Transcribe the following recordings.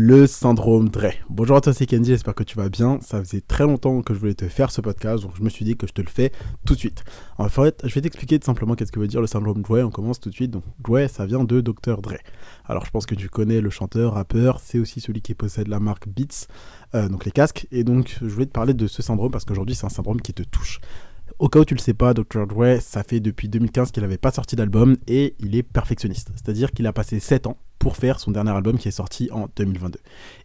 le syndrome Dre. Bonjour à toi, c'est Kenji, j'espère que tu vas bien. Ça faisait très longtemps que je voulais te faire ce podcast, donc je me suis dit que je te le fais tout de suite. En fait, je vais t'expliquer tout simplement qu'est-ce que veut dire le syndrome Dre. On commence tout de suite. Donc, Dre, ça vient de Dr. Dre. Alors, je pense que tu connais le chanteur, rappeur, c'est aussi celui qui possède la marque Beats, euh, donc les casques. Et donc, je voulais te parler de ce syndrome parce qu'aujourd'hui, c'est un syndrome qui te touche. Au cas où tu le sais pas, Dr. Dre, ça fait depuis 2015 qu'il n'avait pas sorti d'album et il est perfectionniste. C'est-à-dire qu'il a passé 7 ans pour faire son dernier album qui est sorti en 2022.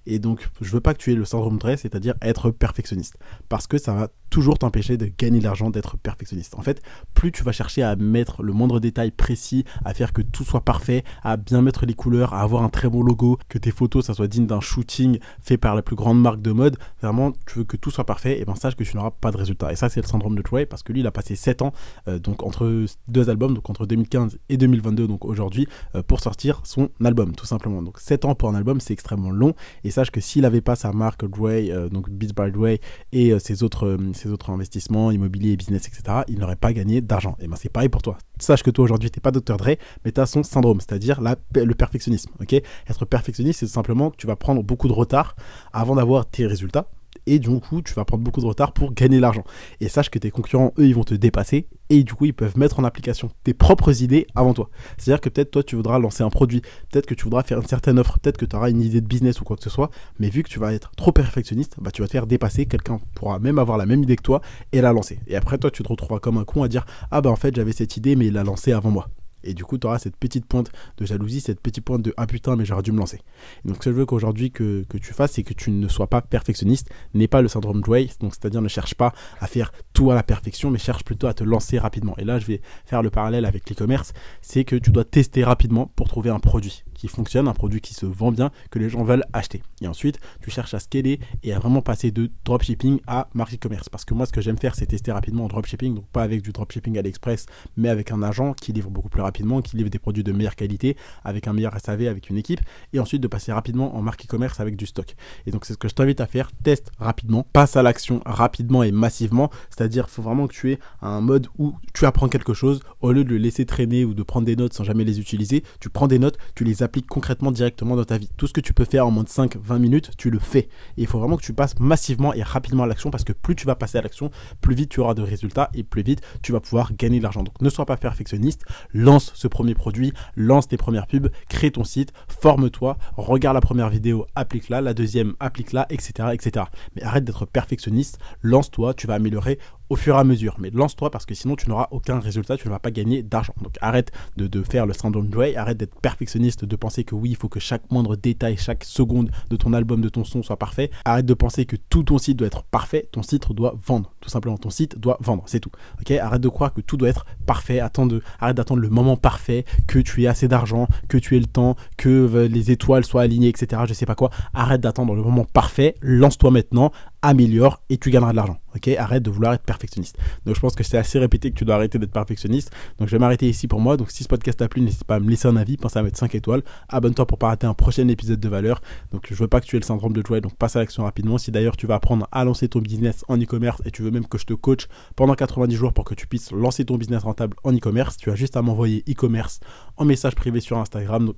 Et donc, je veux pas que tu aies le syndrome Dre, c'est-à-dire être perfectionniste, parce que ça va toujours t'empêcher de gagner de l'argent, d'être perfectionniste. En fait, plus tu vas chercher à mettre le moindre détail précis, à faire que tout soit parfait, à bien mettre les couleurs, à avoir un très bon logo, que tes photos, ça soit digne d'un shooting fait par la plus grande marque de mode, vraiment, tu veux que tout soit parfait, et ben sache que tu n'auras pas de résultat. Et ça, c'est le syndrome de Dre, parce que lui, il a passé 7 ans, euh, donc entre deux albums, donc entre 2015 et 2022, donc aujourd'hui, euh, pour sortir son album, tout simplement. Donc 7 ans pour un album, c'est extrêmement long, et sache que s'il n'avait pas sa marque Dre, euh, donc Beats by Dre, et ses autres ses autres investissements immobiliers, business, etc., il n'aurait pas gagné d'argent. Et ben c'est pareil pour toi. Sache que toi aujourd'hui, tu n'es pas Dr. Dre, mais tu as son syndrome, c'est-à-dire le perfectionnisme. ok? Être perfectionniste, c'est simplement que tu vas prendre beaucoup de retard avant d'avoir tes résultats et du coup tu vas prendre beaucoup de retard pour gagner l'argent. Et sache que tes concurrents, eux, ils vont te dépasser et du coup ils peuvent mettre en application tes propres idées avant toi. C'est-à-dire que peut-être toi tu voudras lancer un produit, peut-être que tu voudras faire une certaine offre, peut-être que tu auras une idée de business ou quoi que ce soit, mais vu que tu vas être trop perfectionniste, bah, tu vas te faire dépasser, quelqu'un pourra même avoir la même idée que toi et la lancer. Et après toi tu te retrouveras comme un con à dire ah bah en fait j'avais cette idée mais il l'a lancée avant moi. Et du coup, tu auras cette petite pointe de jalousie, cette petite pointe de ah putain, mais j'aurais dû me lancer. donc, ce que je veux qu'aujourd'hui que, que, tu fasses, c'est que tu ne sois pas perfectionniste, n'aie pas le syndrome Dway, donc c'est-à-dire ne cherche pas à faire tout à la perfection, mais cherche plutôt à te lancer rapidement. Et là, je vais faire le parallèle avec l'e-commerce, c'est que tu dois tester rapidement pour trouver un produit qui fonctionne, un produit qui se vend bien, que les gens veulent acheter. Et ensuite, tu cherches à scaler et à vraiment passer de dropshipping à market commerce. Parce que moi, ce que j'aime faire, c'est tester rapidement en dropshipping, donc pas avec du dropshipping à l'express, mais avec un agent qui livre beaucoup plus rapidement, qui livre des produits de meilleure qualité, avec un meilleur SAV, avec une équipe, et ensuite de passer rapidement en market commerce avec du stock. Et donc, c'est ce que je t'invite à faire. Teste rapidement, passe à l'action rapidement et massivement. C'est-à-dire, faut vraiment que tu aies un mode où tu apprends quelque chose, au lieu de le laisser traîner ou de prendre des notes sans jamais les utiliser, tu prends des notes, tu les appliques concrètement directement dans ta vie. Tout ce que tu peux faire en moins de 5-20 minutes, tu le fais. Et il faut vraiment que tu passes massivement et rapidement à l'action parce que plus tu vas passer à l'action, plus vite tu auras de résultats et plus vite tu vas pouvoir gagner de l'argent. Donc ne sois pas perfectionniste, lance ce premier produit, lance tes premières pubs, crée ton site, forme-toi, regarde la première vidéo, applique-la, la deuxième, applique-la, etc., etc. Mais arrête d'être perfectionniste, lance-toi, tu vas améliorer au fur et à mesure. Mais lance-toi parce que sinon tu n'auras aucun résultat, tu ne vas pas gagner d'argent. Donc arrête de, faire le syndrome Dre, arrête d'être perfectionniste, de penser que oui, il faut que chaque moindre détail, chaque seconde de ton album, de ton son soit parfait. Arrête de penser que tout ton site doit être parfait, ton site doit vendre. Tout simplement, ton site doit vendre, c'est tout. Arrête de croire que tout doit être parfait, Attends de, arrête d'attendre le moment parfait, que tu aies assez d'argent, que tu aies le temps, que euh, les étoiles soient alignées, etc. Je sais pas quoi. Arrête d'attendre le moment parfait, lance-toi maintenant, améliore et tu gagneras de l'argent. Arrête de vouloir être perfectionniste. Donc je pense que c'est assez répété que tu dois arrêter d'être perfectionniste. Donc je vais m'arrêter ici pour moi. Donc si ce podcast t'a plu, n'hésite pas à me laisser un avis, pense à mettre 5 étoiles, abonne-toi pour pas rater un prochain épisode de valeur. Donc je veux pas que tu aies le syndrome de joie, donc passe à l'action rapidement. Si d'ailleurs tu vas apprendre à lancer ton business en e-commerce et tu veux même que je te coach pendant 90 jours pour que tu puisses lancer ton business rentable en e-commerce, tu as juste à m'envoyer e-commerce en message privé sur Instagram, donc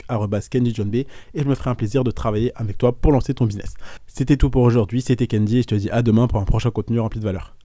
@kendyjohnb et je me ferai un plaisir de travailler avec toi pour lancer ton business. C'était tout pour aujourd'hui, c'était Candy et je te dis à demain pour un prochain contenu rempli de valeur.